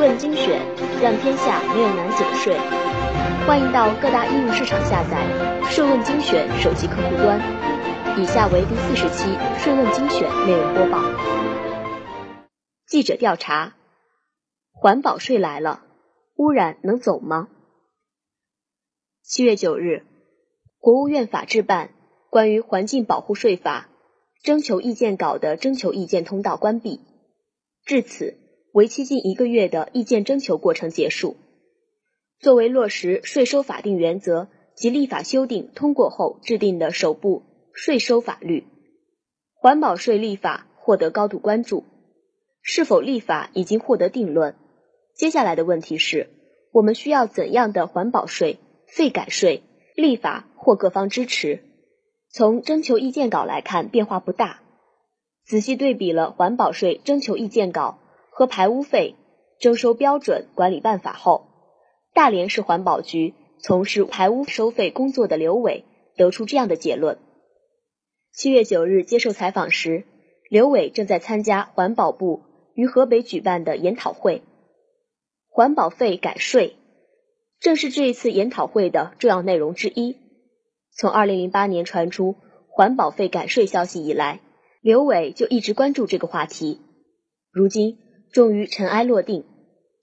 问精选，让天下没有难解的税。欢迎到各大应用市场下载“税问精选”手机客户端。以下为第四十期“税问精选”内容播报。记者调查：环保税来了，污染能走吗？七月九日，国务院法制办关于环境保护税法征求意见稿的征求意见通道关闭，至此。为期近一个月的意见征求过程结束。作为落实税收法定原则及立法修订通过后制定的首部税收法律，环保税立法获得高度关注。是否立法已经获得定论。接下来的问题是，我们需要怎样的环保税、费改税立法或各方支持？从征求意见稿来看，变化不大。仔细对比了环保税征求意见稿。和排污费征收标准管理办法后，大连市环保局从事排污收费工作的刘伟得出这样的结论。七月九日接受采访时，刘伟正在参加环保部于河北举办的研讨会，环保费改税正是这一次研讨会的重要内容之一。从二零零八年传出环保费改税消息以来，刘伟就一直关注这个话题。如今。终于尘埃落定，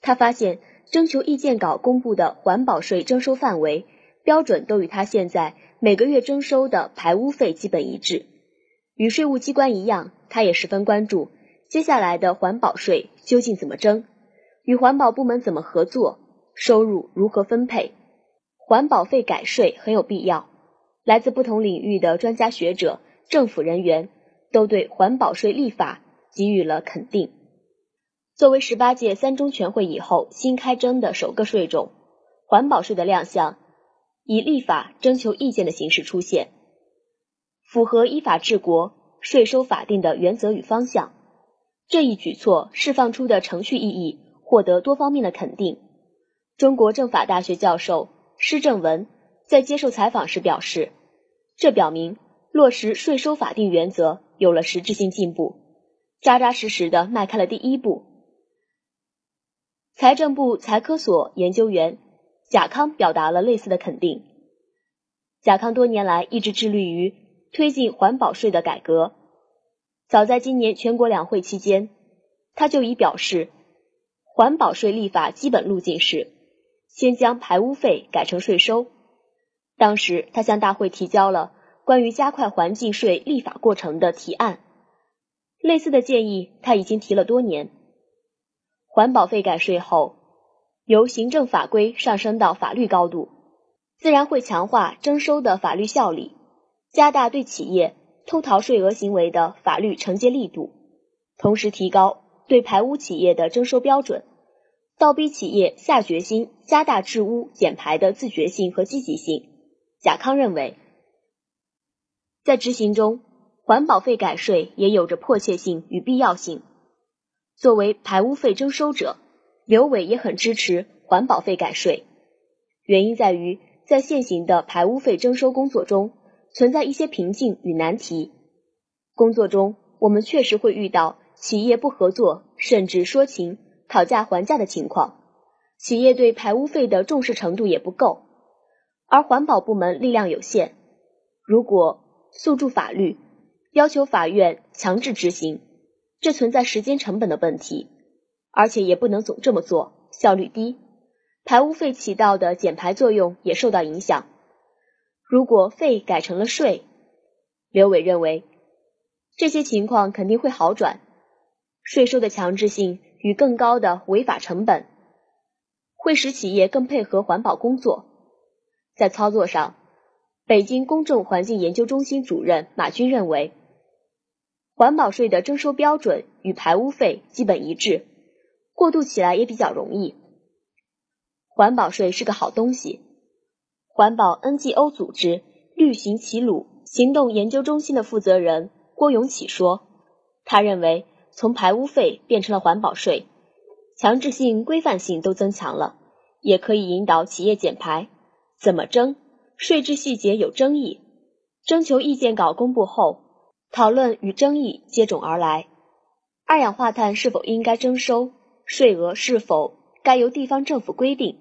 他发现征求意见稿公布的环保税征收范围标准都与他现在每个月征收的排污费基本一致。与税务机关一样，他也十分关注接下来的环保税究竟怎么征，与环保部门怎么合作，收入如何分配。环保费改税很有必要。来自不同领域的专家学者、政府人员都对环保税立法给予了肯定。作为十八届三中全会以后新开征的首个税种，环保税的亮相以立法征求意见的形式出现，符合依法治国、税收法定的原则与方向。这一举措释放出的程序意义获得多方面的肯定。中国政法大学教授施正文在接受采访时表示，这表明落实税收法定原则有了实质性进步，扎扎实实的迈开了第一步。财政部财科所研究员贾康表达了类似的肯定。贾康多年来一直致力于推进环保税的改革，早在今年全国两会期间，他就已表示，环保税立法基本路径是先将排污费改成税收。当时他向大会提交了关于加快环境税立法过程的提案，类似的建议他已经提了多年。环保费改税后，由行政法规上升到法律高度，自然会强化征收的法律效力，加大对企业偷逃税额行为的法律惩戒力度，同时提高对排污企业的征收标准，倒逼企业下决心加大治污减排的自觉性和积极性。贾康认为，在执行中，环保费改税也有着迫切性与必要性。作为排污费征收者，刘伟也很支持环保费改税。原因在于，在现行的排污费征收工作中，存在一些瓶颈与难题。工作中，我们确实会遇到企业不合作，甚至说情、讨价还价的情况。企业对排污费的重视程度也不够，而环保部门力量有限。如果诉诸法律，要求法院强制执行。这存在时间成本的问题，而且也不能总这么做，效率低，排污费起到的减排作用也受到影响。如果费改成了税，刘伟认为这些情况肯定会好转。税收的强制性与更高的违法成本，会使企业更配合环保工作。在操作上，北京公众环境研究中心主任马军认为。环保税的征收标准与排污费基本一致，过渡起来也比较容易。环保税是个好东西。环保 NGO 组织绿行齐鲁行动研究中心的负责人郭永启说：“他认为，从排污费变成了环保税，强制性、规范性都增强了，也可以引导企业减排。怎么征？税制细节有争议。征求意见稿公布后。”讨论与争议接踵而来，二氧化碳是否应该征收？税额是否该由地方政府规定。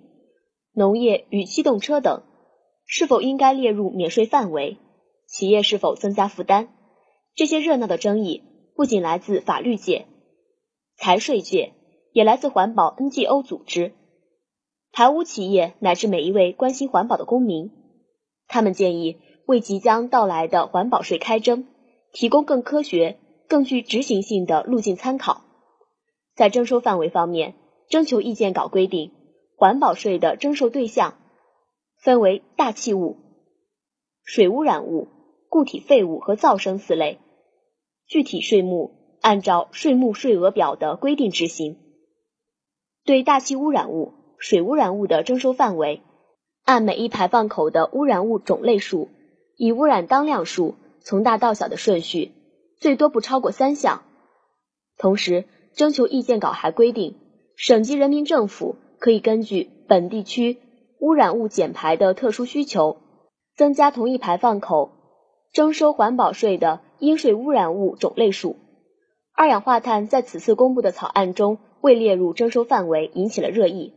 农业与机动车等是否应该列入免税范围？企业是否增加负担？这些热闹的争议不仅来自法律界、财税界，也来自环保 NGO 组织、排污企业乃至每一位关心环保的公民。他们建议为即将到来的环保税开征提供更科学、更具执行性的路径参考。在征收范围方面，征求意见稿规定。环保税的征收对象分为大气物、水污染物、固体废物和噪声四类，具体税目按照税目税额表的规定执行。对大气污染物、水污染物的征收范围，按每一排放口的污染物种类数，以污染当量数从大到小的顺序，最多不超过三项。同时，征求意见稿还规定，省级人民政府。可以根据本地区污染物减排的特殊需求，增加同一排放口征收环保税的应税污染物种类数。二氧化碳在此次公布的草案中未列入征收范围，引起了热议。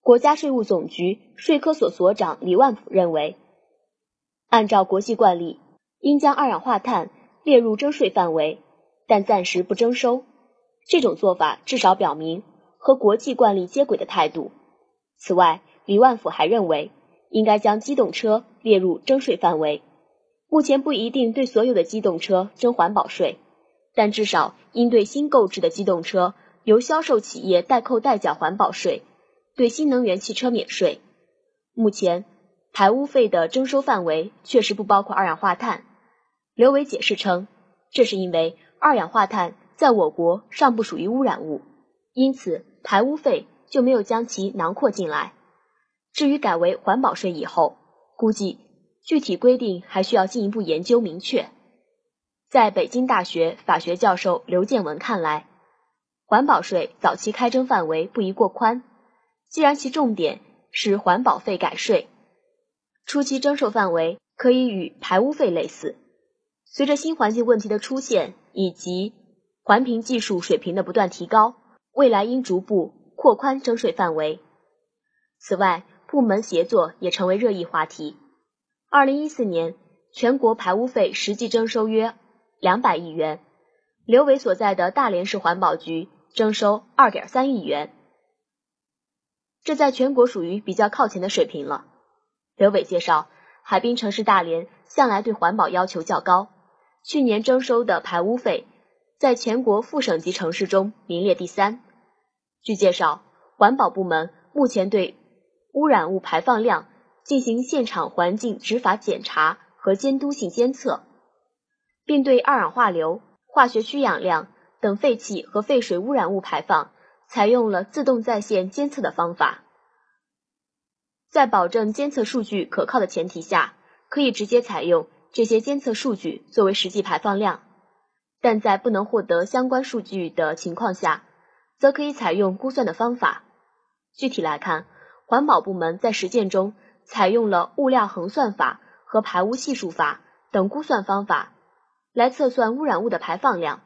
国家税务总局税科所所长李万普认为，按照国际惯例，应将二氧化碳列入征税范围，但暂时不征收。这种做法至少表明。和国际惯例接轨的态度。此外，李万福还认为，应该将机动车列入征税范围。目前不一定对所有的机动车征环保税，但至少应对新购置的机动车由销售企业代扣代缴环保税，对新能源汽车免税。目前，排污费的征收范围确实不包括二氧化碳。刘伟解释称，这是因为二氧化碳在我国尚不属于污染物，因此。排污费就没有将其囊括进来。至于改为环保税以后，估计具体规定还需要进一步研究明确。在北京大学法学教授刘建文看来，环保税早期开征范围不宜过宽。既然其重点是环保费改税，初期征收范围可以与排污费类似。随着新环境问题的出现以及环评技术水平的不断提高。未来应逐步扩宽征税范围。此外，部门协作也成为热议话题。二零一四年，全国排污费实际征收约两百亿元，刘伟所在的大连市环保局征收二点三亿元，这在全国属于比较靠前的水平了。刘伟介绍，海滨城市大连向来对环保要求较高，去年征收的排污费在全国副省级城市中名列第三。据介绍，环保部门目前对污染物排放量进行现场环境执法检查和监督性监测，并对二氧化硫、化学需氧量等废气和废水污染物排放采用了自动在线监测的方法。在保证监测数据可靠的前提下，可以直接采用这些监测数据作为实际排放量，但在不能获得相关数据的情况下。则可以采用估算的方法。具体来看，环保部门在实践中采用了物料衡算法和排污系数法等估算方法来测算污染物的排放量。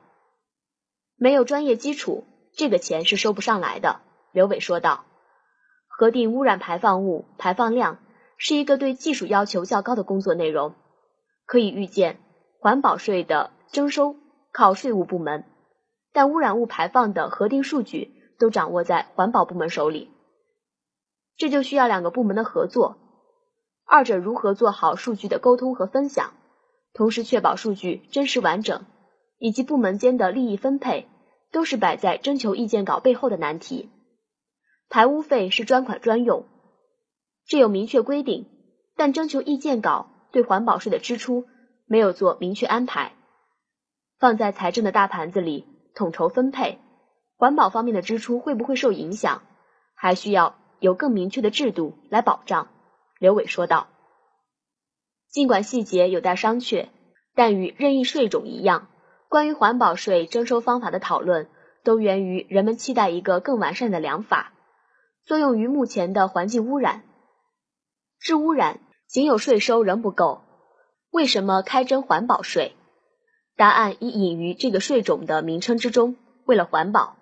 没有专业基础，这个钱是收不上来的。刘伟说道。核定污染排放物排放量是一个对技术要求较高的工作内容，可以预见，环保税的征收靠税务部门。但污染物排放的核定数据都掌握在环保部门手里，这就需要两个部门的合作。二者如何做好数据的沟通和分享，同时确保数据真实完整，以及部门间的利益分配，都是摆在征求意见稿背后的难题。排污费是专款专用，这有明确规定，但征求意见稿对环保税的支出没有做明确安排，放在财政的大盘子里。统筹分配，环保方面的支出会不会受影响？还需要有更明确的制度来保障。刘伟说道。尽管细节有待商榷，但与任意税种一样，关于环保税征收方法的讨论，都源于人们期待一个更完善的良法，作用于目前的环境污染。治污染仅有税收仍不够，为什么开征环保税？答案已隐于这个税种的名称之中。为了环保，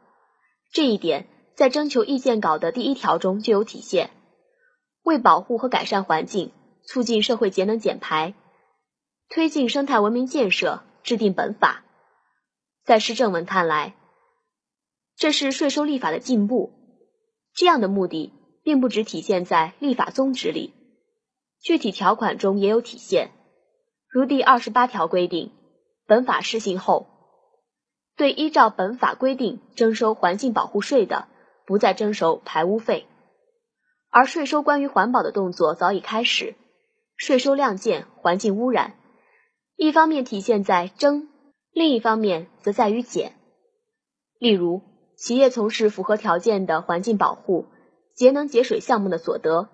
这一点在征求意见稿的第一条中就有体现。为保护和改善环境，促进社会节能减排，推进生态文明建设，制定本法。在施正文看来，这是税收立法的进步。这样的目的并不只体现在立法宗旨里，具体条款中也有体现。如第二十八条规定，本法施行后，对依照本法规定征收环境保护税的，不再征收排污费。而税收关于环保的动作早已开始，税收亮剑，环境污染，一方面体现在征，另一方面则在于减。例如，企业从事符合条件的环境保护、节能节水项目的所得，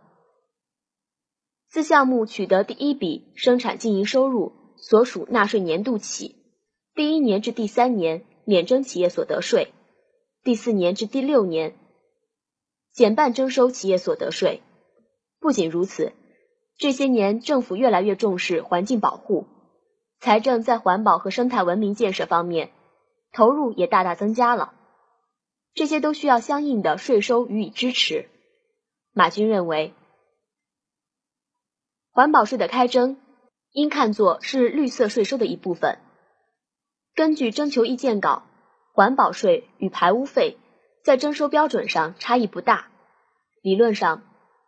自项目取得第一笔生产经营收入所属纳税年度起，第一年至第三年免征企业所得税，第四年至第六年。减半征收企业所得税。不仅如此，这些年政府越来越重视环境保护，财政在环保和生态文明建设方面投入也大大增加了。这些都需要相应的税收予以支持。马军认为，环保税的开征应看作是绿色税收的一部分。根据征求意见稿，环保税与排污费。在征收标准上差异不大，理论上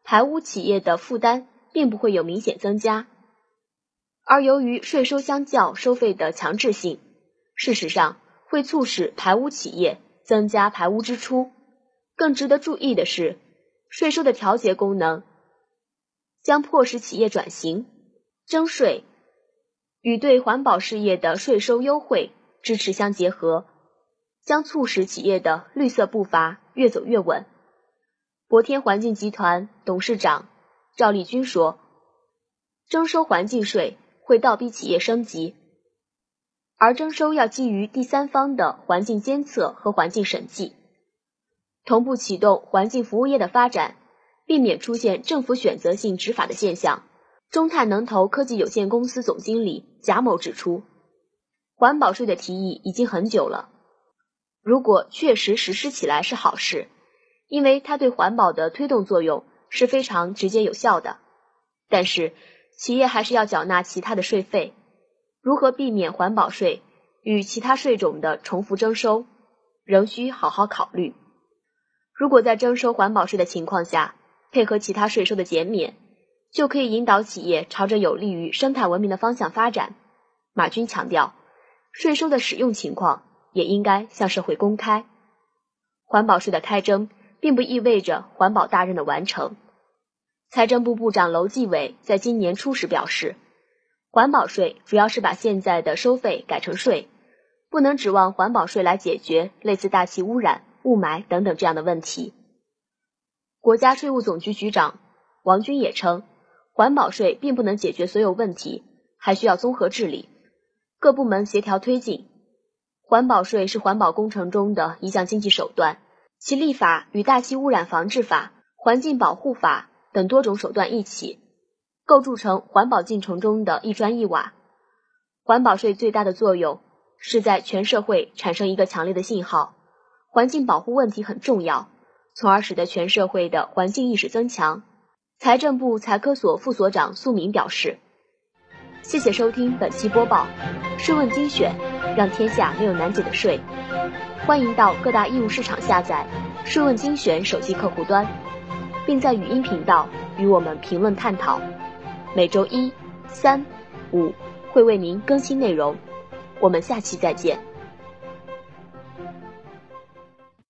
排污企业的负担并不会有明显增加，而由于税收相较收费的强制性，事实上会促使排污企业增加排污支出。更值得注意的是，税收的调节功能将迫使企业转型，征税与对环保事业的税收优惠支持相结合。将促使企业的绿色步伐越走越稳。博天环境集团董事长赵立军说：“征收环境税会倒逼企业升级，而征收要基于第三方的环境监测和环境审计，同步启动环境服务业的发展，避免出现政府选择性执法的现象。”中泰能投科技有限公司总经理贾某指出：“环保税的提议已经很久了。”如果确实实施起来是好事，因为它对环保的推动作用是非常直接有效的。但是，企业还是要缴纳其他的税费，如何避免环保税与其他税种的重复征收，仍需好好考虑。如果在征收环保税的情况下，配合其他税收的减免，就可以引导企业朝着有利于生态文明的方向发展。马军强调，税收的使用情况。也应该向社会公开。环保税的开征，并不意味着环保大任的完成。财政部部长楼继伟在今年初时表示，环保税主要是把现在的收费改成税，不能指望环保税来解决类似大气污染、雾霾等等这样的问题。国家税务总局局长王军也称，环保税并不能解决所有问题，还需要综合治理，各部门协调推进。环保税是环保工程中的一项经济手段，其立法与大气污染防治法、环境保护法等多种手段一起，构筑成环保进程中的一砖一瓦。环保税最大的作用是在全社会产生一个强烈的信号：环境保护问题很重要，从而使得全社会的环境意识增强。财政部财科所副所长苏明表示。谢谢收听本期播报，税问精选，让天下没有难解的税。欢迎到各大义务市场下载“税问精选”手机客户端，并在语音频道与我们评论探讨。每周一、三、五会为您更新内容。我们下期再见。